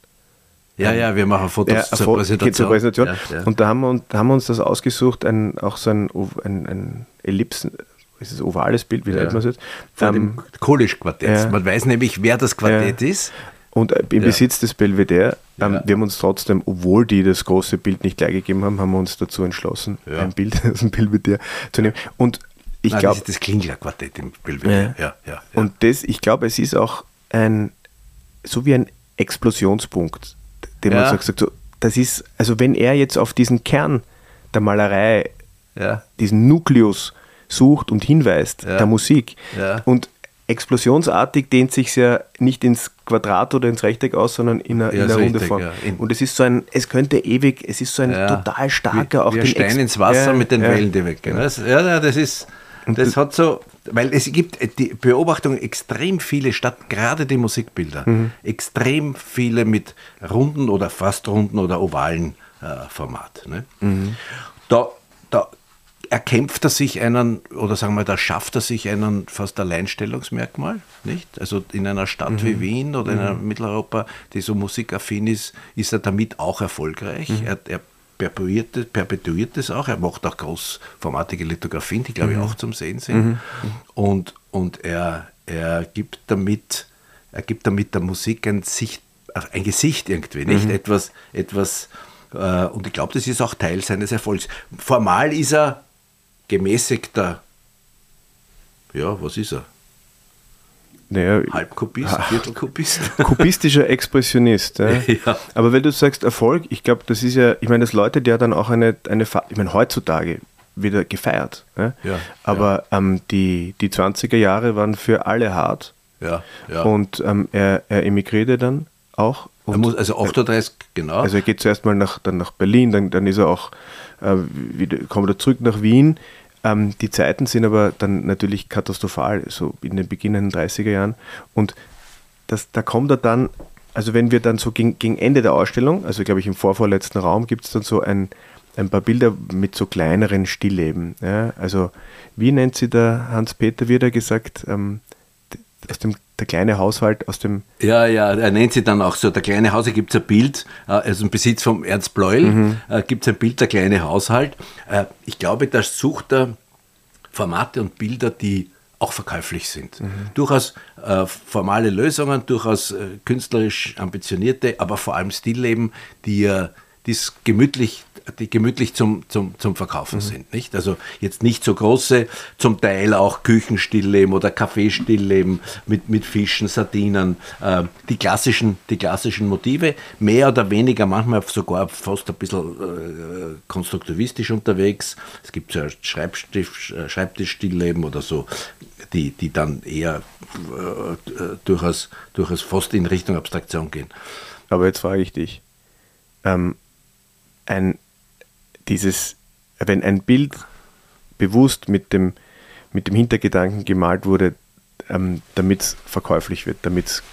Ja, ja, wir machen Fotos Ja, zur, Fo- Präsentation. zur Präsentation. Ja. Und da haben wir, uns- da haben wir uns das ausgesucht, ein, auch so ein, ein, ein Ellipsen, ist es ovales Bild, wie nennt man es jetzt? Von Ähm, dem Kolisch-Quartett. ja. Man weiß nämlich, wer das Quartett ist. und äh, im. Besitz des Belvedere. Ähm. Wir haben uns trotzdem, obwohl die das große Bild nicht gleich gegeben haben, haben wir uns dazu entschlossen, ein Bild aus dem Belvedere zu nehmen. Und ich Nein, glaube, das ist das Klingler-Quartett im Belvedere. Ja, ja, ja. Und das, ich glaube, es ist auch ein, so wie ein Explosionspunkt, den man Ja. sagt, sagt so, das ist, also wenn er jetzt auf diesen Kern der Malerei, ja. diesen Nukleus sucht und hinweist, Ja. der Musik, Ja. und explosionsartig dehnt sich ja nicht ins Quadrat oder ins Rechteck aus, sondern in einer, Ja, in einer runde Form. ja. In- und es ist so ein, es könnte ewig, es ist so ein ja. total starker, wie, auch wie den Stein Ex- ins Wasser Ja, mit den ja. Wellen, die weggehen. Ja, ja, das ist, das hat so, weil es gibt äh, die Beobachtung extrem viele, statt gerade die Musikbilder, Mhm. extrem viele mit runden oder fast runden oder ovalen äh, Format. Ne? Mhm. Da, da erkämpft er sich einen, oder sagen wir, da schafft er sich einen fast Alleinstellungsmerkmal, nicht? Also in einer Stadt Mhm. wie Wien oder in einem Mitteleuropa, die so musikaffin ist, ist er damit auch erfolgreich. Mhm. Er, er perpetuiert, es- perpetuiert es auch. Er macht auch großformatige Lithografien, die glaube ich auch zum Sehen sind. Und, und er, er gibt damit, er gibt damit der Musik ein, Sicht, ein Gesicht irgendwie, nicht? Etwas, etwas, äh, und ich glaube, das ist auch Teil seines Erfolgs. Formal ist er gemäßigter, ja, was ist er? Naja, Halbkubist, Viertelkubist? kubistischer Expressionist. Ja. Ja. Aber wenn du sagst Erfolg, ich glaube, das ist ja, ich meine, das läutet ja dann auch eine, eine ich meine, heutzutage wieder gefeiert. Ja. Aber Ähm, die, die 20er Jahre waren für alle hart. Ja, ja. Und ähm, er, er emigrierte dann auch. er muss, also 38, genau. also er geht zuerst mal nach, dann nach Berlin, dann, dann ist er auch, äh, wieder, kommt er zurück nach Wien. Ähm, die Zeiten sind aber dann natürlich katastrophal, so in den beginnenden 30er Jahren. Und das, da kommt er dann, also wenn wir dann so gegen, gegen Ende der Ausstellung, also glaube ich im vorvorletzten Raum, gibt es dann so ein, ein paar Bilder mit so kleineren Stillleben. Ja? Also wie nennt sie der Hans-Peter wieder gesagt, ähm, aus dem, der kleine Haushalt aus dem Ja, ja, er nennt sie dann auch so, der kleine Haushalt gibt es ein Bild, äh, also im Besitz vom Ernst Bleuel Mhm. äh, gibt es ein Bild, der kleine Haushalt. Äh, ich glaube, da sucht er Formate und Bilder, die auch verkäuflich sind. Mhm. Durchaus äh, formale Lösungen, durchaus äh, künstlerisch ambitionierte, aber vor allem Stillleben, die die es gemütlich die gemütlich zum, zum, zum Verkaufen mhm. sind. Nicht? Also jetzt nicht so große, zum Teil auch Küchenstillleben oder Kaffeestillleben mit, mit Fischen, Sardinen, äh, die, klassischen, die klassischen Motive, mehr oder weniger, manchmal sogar fast ein bisschen äh, konstruktivistisch unterwegs. Es gibt so Schreibtisch, äh, Schreibtischstillleben oder so, die, die dann eher äh, durchaus, durchaus fast in Richtung Abstraktion gehen. Aber jetzt frage ich dich, ähm, ein, dieses, wenn ein Bild bewusst mit dem, mit dem Hintergedanken gemalt wurde, ähm, damit es verkäuflich wird, damit es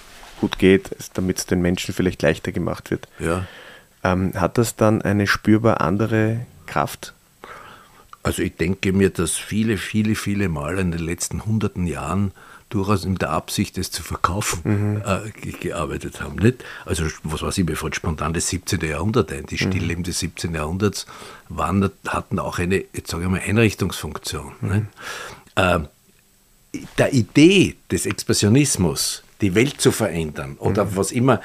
gut geht, damit es den Menschen vielleicht leichter gemacht wird, ja. ähm, hat das dann eine spürbar andere Kraft? Also ich denke mir, dass viele, viele, viele Mal in den letzten hunderten Jahren durchaus in der Absicht, es zu verkaufen, mhm. äh, gearbeitet haben. Nicht? Also, was weiß ich, mir fällt spontan das 17. Jahrhundert ein. Die mhm. Stillleben des 17. Jahrhunderts waren, hatten auch eine, jetzt sage ich mal, Einrichtungsfunktion. Mhm. Äh, der Idee des Expressionismus, die Welt zu verändern oder mhm. was immer,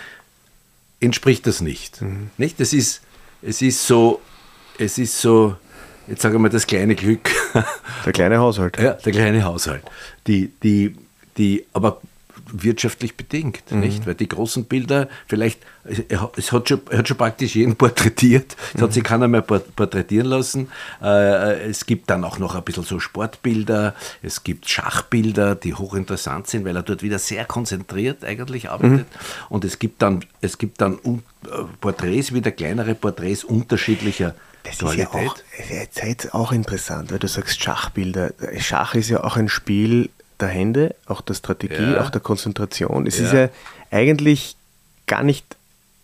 entspricht das nicht. Mhm. nicht? Das ist, es ist so, es ist so, jetzt sage ich mal, das kleine Glück. Der kleine Haushalt. Ja, der kleine Haushalt. Die, die, die aber wirtschaftlich bedingt, mhm. nicht? Weil die großen Bilder, vielleicht, es hat schon, hat schon praktisch jeden porträtiert, es mhm. hat sich keiner mehr porträtieren lassen. Äh, es gibt dann auch noch ein bisschen so Sportbilder, es gibt Schachbilder, die hochinteressant sind, weil er dort wieder sehr konzentriert eigentlich arbeitet. Mhm. Und es gibt dann, es gibt dann äh, Porträts, wieder kleinere Porträts unterschiedlicher das ist ja auch, jetzt auch interessant, weil du sagst Schachbilder. Schach ist ja auch ein Spiel, der Hände, auch der Strategie, ja. auch der Konzentration. Es ja. ist ja eigentlich gar nicht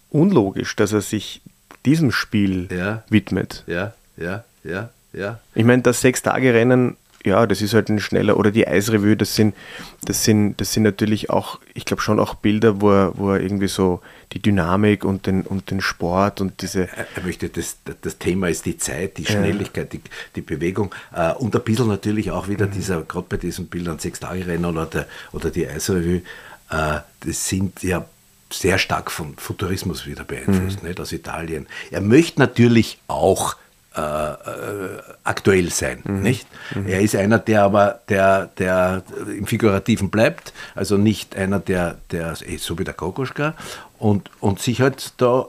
unlogisch, dass er sich diesem Spiel ja. widmet. Ja, ja, ja, ja. Ich meine, das Sechs-Tage-Rennen ja, das ist halt ein schneller, oder die Eisrevue, das sind, das sind, das sind natürlich auch, ich glaube schon auch Bilder, wo er, wo er irgendwie so die Dynamik und den, und den Sport und diese. Er möchte, das, das Thema ist die Zeit, die Schnelligkeit, ja. die, die Bewegung äh, und ein bisschen natürlich auch wieder mhm. dieser, gerade bei diesen Bildern, Sechs-Tage-Rennen oder, der, oder die Eisrevue, äh, das sind ja sehr stark vom Futurismus wieder beeinflusst, mhm. nicht, aus Italien. Er möchte natürlich auch äh, äh, aktuell sein, mhm. nicht? Mhm. Er ist einer, der aber der, der im Figurativen bleibt, also nicht einer, der, der eh, so wie der Kokoschka und, und sich halt da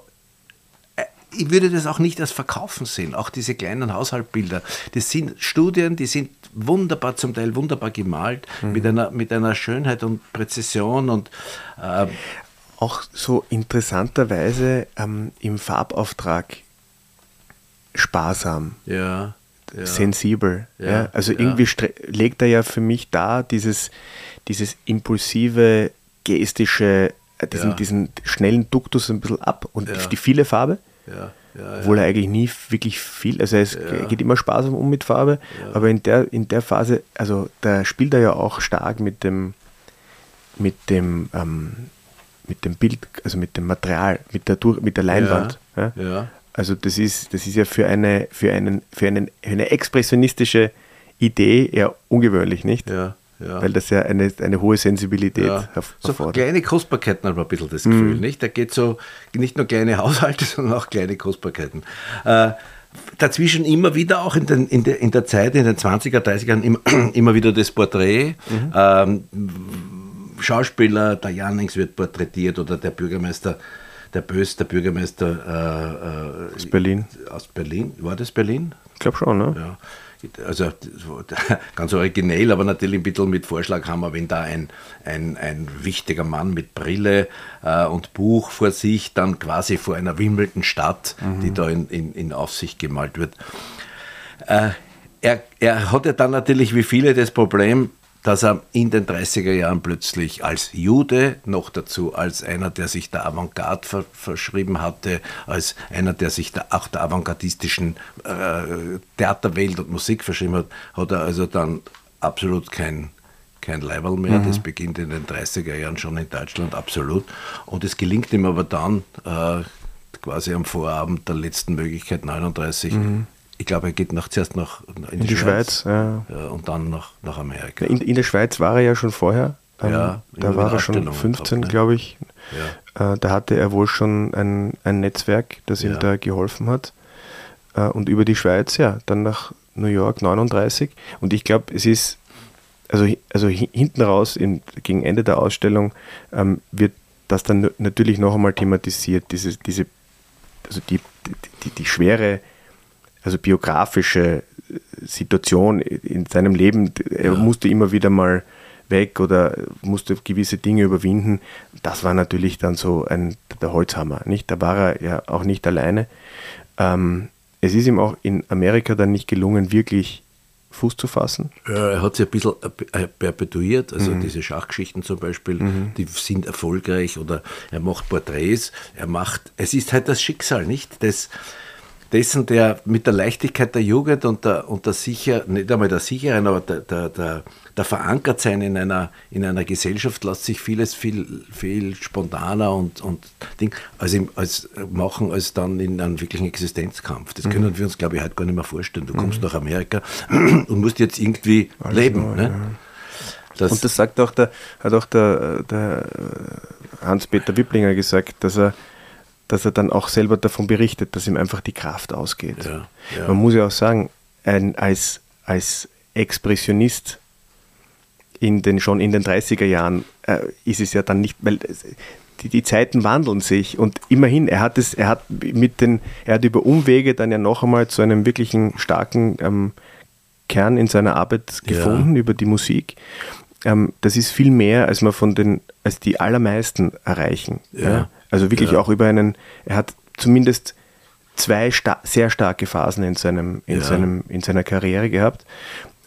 äh, ich würde das auch nicht als Verkaufen sehen, auch diese kleinen Haushaltbilder. Das sind Studien, die sind wunderbar, zum Teil wunderbar gemalt, mhm. mit, einer, mit einer Schönheit und Präzision und äh, auch so interessanterweise ähm, im Farbauftrag sparsam. Ja. ja. Sensibel. Ja, ja. Also irgendwie legt er ja für mich da dieses, dieses impulsive, gestische, äh, diesen, diesen schnellen Duktus ein bisschen ab und die viele Farbe. Ja. Ja, obwohl er eigentlich nie wirklich viel, also es ja. geht immer sparsam um mit Farbe, ja. aber in der, in der Phase, also da spielt er ja auch stark mit dem, mit dem, ähm, mit dem Bild, also mit dem Material, mit der, mit der Leinwand. Ja. Also das ist, das ist ja für eine, für einen, für einen, eine expressionistische Idee eher ungewöhnlich, nicht? Ja. Ja. Weil das ja eine, eine hohe Sensibilität ja. So kleine Kostbarkeiten hat man ein bisschen das Gefühl, mhm. nicht? Da geht so nicht nur kleine Haushalte, sondern auch kleine Kostbarkeiten. Äh, dazwischen immer wieder auch in, den, in, der, in der Zeit, in den 20er, 30er Jahren immer, immer wieder das Porträt. Mhm. Ähm, Schauspieler, der Jannings wird porträtiert oder der Bürgermeister der Bös, der Bürgermeister äh, aus Berlin. Aus Berlin. War das Berlin? Ich glaube schon, ne? Ja. Also ganz originell, aber natürlich ein bisschen mit Vorschlaghammer, wenn da ein, ein, ein wichtiger Mann mit Brille äh, und Buch vor sich dann quasi vor einer wimmelnden Stadt, mhm. die da in, in, in Aufsicht gemalt wird. Äh, er, er hatte dann natürlich wie viele das Problem, dass er in den 30er Jahren plötzlich als Jude, noch dazu als einer, der sich der Avantgarde ver verschrieben hatte, als einer, der sich der, auch der avantgardistischen äh, Theaterwelt und Musik verschrieben hat, hat er also dann absolut kein, kein Leiberl mehr. Mhm. Das beginnt in den 30er Jahren schon in Deutschland, absolut. Und es gelingt ihm aber dann, äh, quasi am Vorabend der letzten Möglichkeit, 39, mhm ich glaube, er geht nach, zuerst nach, in, in die, Schweiz, Schweiz ja. ja. und dann nach, nach Amerika. In, in der Schweiz war er ja schon vorher. Ähm, ja, da war er schon 15, ne? glaube ich. Äh, da hatte er wohl schon ein, ein Netzwerk, das ihm da geholfen hat. äh, und über die Schweiz, ja, dann nach New York 39. Und ich glaube, es ist, also, also hinten raus, in, gegen Ende der Ausstellung, ähm, wird das dann natürlich noch einmal thematisiert, diese, diese also die, die, die schwere, also biografische Situation in seinem Leben. Er ja. musste immer wieder mal weg oder musste gewisse Dinge überwinden. Das war natürlich dann so ein, der Holzhammer. Nicht? Da war er ja auch nicht alleine. Ähm, es ist ihm auch in Amerika dann nicht gelungen, wirklich Fuß zu fassen? Ja, er hat sich ein bisschen äh, perpetuiert, also mhm. diese Schachgeschichten zum Beispiel, mhm. die sind erfolgreich oder er macht Porträts, er macht, es ist halt das Schicksal, nicht? Das, dessen, der mit der Leichtigkeit der Jugend und der, und der sicher, nicht einmal der sicheren, aber der, der, der, der Verankertsein in einer, in einer Gesellschaft lässt sich vieles viel, viel spontaner und, und Ding, als, im, als machen als dann in einem wirklichen Existenzkampf. Das mhm. können wir uns, glaube ich, heute gar nicht mehr vorstellen. Du kommst mhm. nach Amerika und musst jetzt irgendwie Alles leben. Neu, ne? ja. das und das sagt auch der, hat auch der, der Hans-Peter Wipplinger gesagt, dass er dass er dann auch selber davon berichtet, dass ihm einfach die Kraft ausgeht. Ja, ja. Man muss ja auch sagen, ein, als, als Expressionist in den, schon in den 30er Jahren äh, ist es ja dann nicht, weil die, die, Zeiten wandeln sich und immerhin, er hat es, er hat mit den, er hat über Umwege dann ja noch einmal zu einem wirklichen starken ähm, Kern in seiner Arbeit gefunden, ja. über die Musik. Ähm, das ist viel mehr, als man von den, als die allermeisten erreichen. Ja. Also wirklich ja. auch über einen, er hat zumindest zwei sta sehr starke Phasen in, seinem, in, ja. seinem, in seiner Karriere gehabt.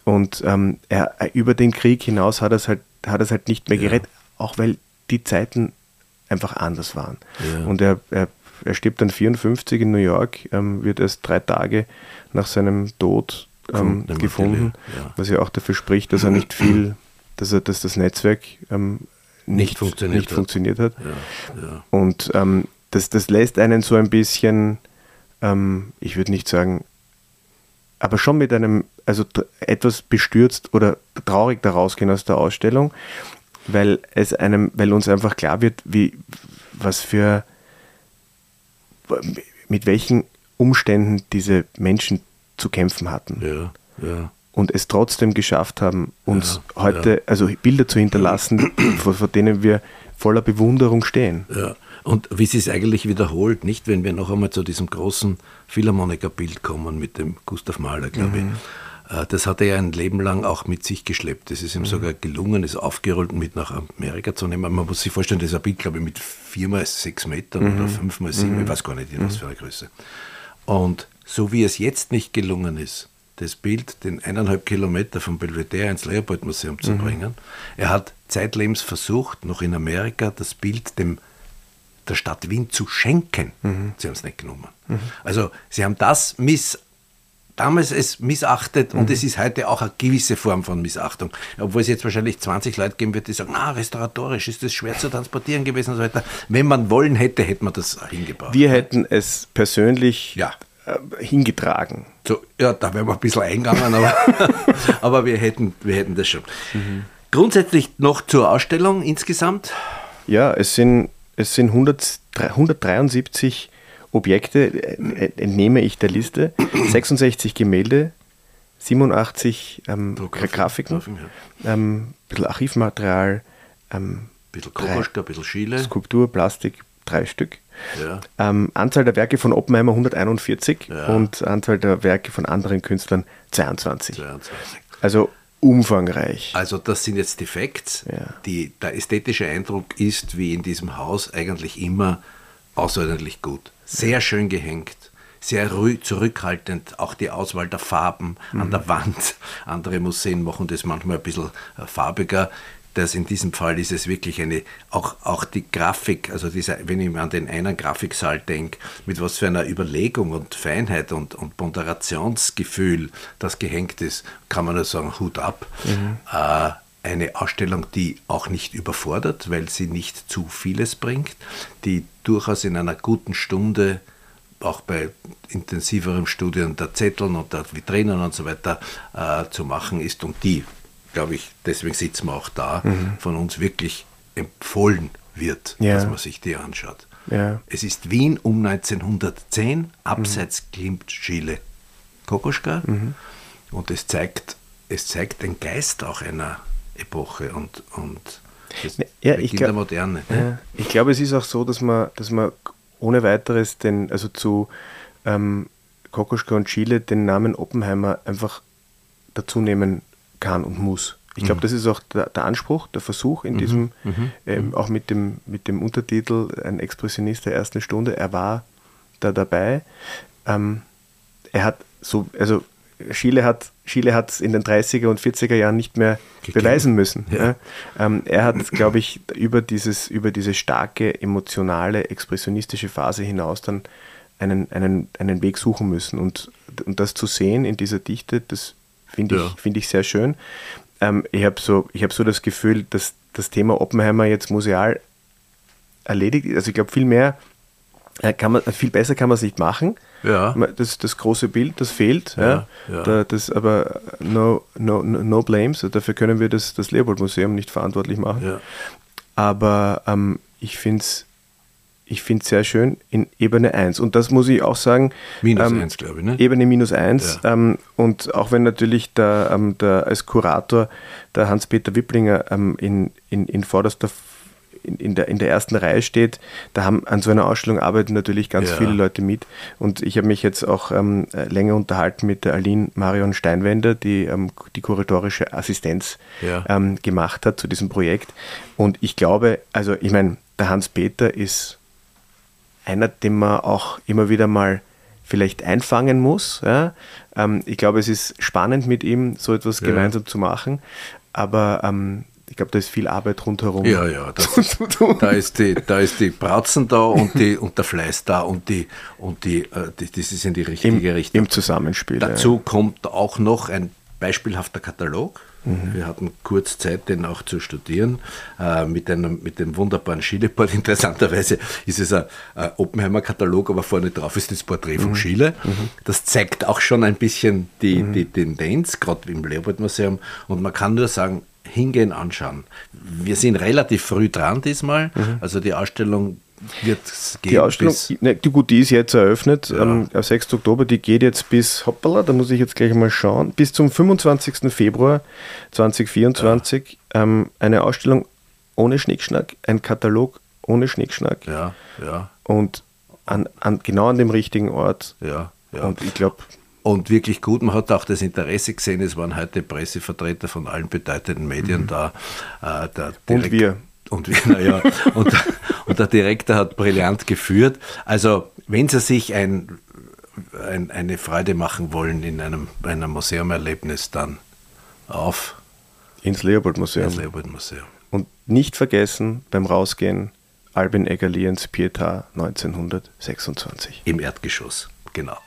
Und ähm, er, über den Krieg hinaus hat er es halt, hat es halt nicht mehr ja. gerettet, auch weil die Zeiten einfach anders waren. Und er, er, er stirbt dann 54 in New York, ähm, wird erst drei Tage nach seinem Tod ähm, gefunden, ja. was ja auch dafür spricht, dass er nicht viel, dass er, dass das Netzwerk ähm, nicht, funktioniert, nicht hat. funktioniert hat. Ja, ja. Und ähm, das, das lässt einen so ein bisschen, ähm, ich würde nicht sagen, aber schon mit einem, also etwas bestürzt oder traurig daraus gehen aus der Ausstellung, weil es einem, weil uns einfach klar wird, wie, was für, mit welchen Umständen diese Menschen zu kämpfen hatten. Ja, ja und es trotzdem geschafft haben, uns ja, heute, ja. also Bilder zu hinterlassen, vor, vor, denen wir voller Bewunderung stehen. Ja. Und wie sie es eigentlich wiederholt, nicht, wenn wir noch einmal zu diesem großen Philharmonikerbild kommen mit dem Gustav Mahler, glaube mhm. ich. Äh, das hat er ja ein Leben lang auch mit sich geschleppt. Es ist ihm mhm. sogar gelungen, es aufgerollt mit nach Amerika zu nehmen. Man muss sich vorstellen, das ist ein Bild, glaube ich, mit vier mal sechs Metern mhm. oder fünf mal sieben, ich mhm. weiß gar nicht, in was für eine Größe. Und so wie es jetzt nicht gelungen ist, das Bild den eineinhalb Kilometer vom Belvedere ins Leopold-Museum zu mhm. bringen. Er hat zeitlebens versucht, noch in Amerika das Bild dem, der Stadt Wien zu schenken. Mhm. Sie haben es nicht genommen. Mhm. Also sie haben das miss, damals es missachtet und mhm. es ist heute auch eine gewisse Form von Missachtung. Obwohl es jetzt wahrscheinlich 20 Leute geben wird, die sagen, na, restauratorisch ist das schwer zu transportieren gewesen und so weiter. Wenn man wollen hätte, hätte man das hingebracht. Wir hätten es persönlich ja hingetragen. So, ja, da wären wir ein bisschen eingegangen, aber, aber wir, hätten, wir hätten das schon. Mhm. Grundsätzlich noch zur Ausstellung insgesamt? Ja, es sind, es sind 100, 173 Objekte, äh, entnehme ich der Liste, 66 Gemälde, 87 ähm, Grafiken, Grafiken ja. ähm, ein bisschen Archivmaterial, ähm, ein bisschen Kokoschka, ein bisschen Schiele, Skulptur, Plastik, drei Stück. Ja. Ähm, Anzahl der Werke von Oppenheimer 141 ja. und Anzahl der Werke von anderen Künstlern 22. 22. Also umfangreich. Also das sind jetzt die Facts. Ja. Die, der ästhetische Eindruck ist, wie in diesem Haus, eigentlich immer außerordentlich gut. Sehr schön gehängt, sehr ruhig, zurückhaltend, auch die Auswahl der Farben mhm. an der Wand. Andere Museen machen das manchmal ein bisschen äh, farbiger dass in diesem Fall ist es wirklich eine, auch, auch die Grafik, also dieser, wenn ich an den einen Grafiksaal denke, mit was für einer Überlegung und Feinheit und, und Ponderationsgefühl das gehängt ist, kann man nur sagen, Hut ab. Mhm. Äh, eine Ausstellung, die auch nicht überfordert, weil sie nicht zu vieles bringt, die durchaus in einer guten Stunde auch bei intensiverem Studium der Zetteln und der Vitrinen und so weiter äh, zu machen ist und die glaube ich, deswegen sitzen wir auch da, mhm. von uns wirklich empfohlen wird, ja. dass man sich die anschaut. Ja. Es ist Wien um 1910, abseits mhm. Klimt Chile Kokoschka. Mhm. Und es zeigt, es zeigt den Geist auch einer Epoche und, und das ja, ich glaub, der Moderne. Ne? Ja, ich glaube, es ist auch so, dass man, dass man ohne weiteres den, also zu ähm, Kokoschka und Chile den Namen Oppenheimer einfach dazu nehmen kann und muss. Ich glaube, mhm. das ist auch der, der, Anspruch, der Versuch in mhm. diesem. Ähm, auch mit dem, mit dem Untertitel Ein Expressionist der ersten Stunde. Er war da dabei. Ähm, er hat so, also Chile hat Chile hat es in den 30er und 40er Jahren nicht mehr Gegeben. beweisen müssen. Ja. Ja. Ähm, er hat, glaube ich, über, dieses, über diese starke, emotionale, expressionistische Phase hinaus dann einen, einen, einen Weg suchen müssen. Und, und das zu sehen in dieser Dichte, das finde ja. ich, find ich sehr schön. Ähm, ich habe so, hab so das Gefühl, dass das Thema Oppenheimer jetzt museal erledigt ist. Also ich glaube, viel mehr äh, kann man, viel besser kann man es nicht machen. Ja. Das, das große Bild, das fehlt. Ja, ja. Da, das, aber no, no, no blames. Dafür können wir das, das Leopold-Museum nicht verantwortlich machen. Ja. Aber ähm, ich finde es ich finde sehr schön in Ebene 1. Und das muss ich auch sagen. Minus ähm, 1, glaube ich, ne? Ebene minus 1. Ja. Ähm, und auch wenn natürlich der, ähm, der als Kurator der Hans-Peter Wipplinger ähm, in, in, in vorderster in, in, der, in der ersten Reihe steht, da haben an so einer Ausstellung arbeiten natürlich ganz ja. viele Leute mit. Und ich habe mich jetzt auch ähm, länger unterhalten mit der Aline Marion Steinwender, die ähm, die kuratorische Assistenz ja. ähm, gemacht hat zu diesem Projekt. Und ich glaube, also ich meine, der Hans-Peter ist einer, den man auch immer wieder mal vielleicht einfangen muss. Ja? Ähm, ich glaube, es ist spannend mit ihm so etwas ja. gemeinsam zu machen, aber ähm, ich glaube, da ist viel Arbeit rundherum. Ja, ja, das, da, ist die, da ist die Bratzen da und, die, und der Fleiß da und, die, und die, äh, die, das ist in die richtige Im, Richtung. Im Zusammenspiel. Dazu ja. kommt auch noch ein beispielhafter Katalog. Mhm. Wir hatten kurz Zeit, den auch zu studieren, äh, mit, einem, mit dem wunderbaren Schiele-Board. Interessanterweise ist es ein, ein Oppenheimer-Katalog, aber vorne drauf ist das Porträt mhm. vom Schiele. Mhm. Das zeigt auch schon ein bisschen die, mhm. die Tendenz, gerade im Leopold-Museum. Und man kann nur sagen, hingehen, anschauen. Wir sind relativ früh dran diesmal. Mhm. Also die Ausstellung wird gehen. Die Ausstellung, ne, die, gut, die ist jetzt eröffnet, ja. ähm, am 6. Oktober, die geht jetzt bis, hoppala, da muss ich jetzt gleich mal schauen, bis zum 25. Februar 2024. Ja. Ähm, eine Ausstellung ohne Schnickschnack, ein Katalog ohne Schnickschnack. Ja, ja. Und an, an, genau an dem richtigen Ort. Ja, ja. Und ich glaube, und wirklich gut. Man hat auch das Interesse gesehen. Es waren heute Pressevertreter von allen bedeutenden Medien mhm. da. Äh, und wir. Und, naja, und, und der Direktor hat brillant geführt. Also, wenn Sie sich ein, ein, eine Freude machen wollen in einem, einem Museumerlebnis, dann auf ins Leopold-Museum. Ins Leopold-Museum. Und nicht vergessen beim Rausgehen Albin Eggerliens Pietà 1926. Im Erdgeschoss, genau.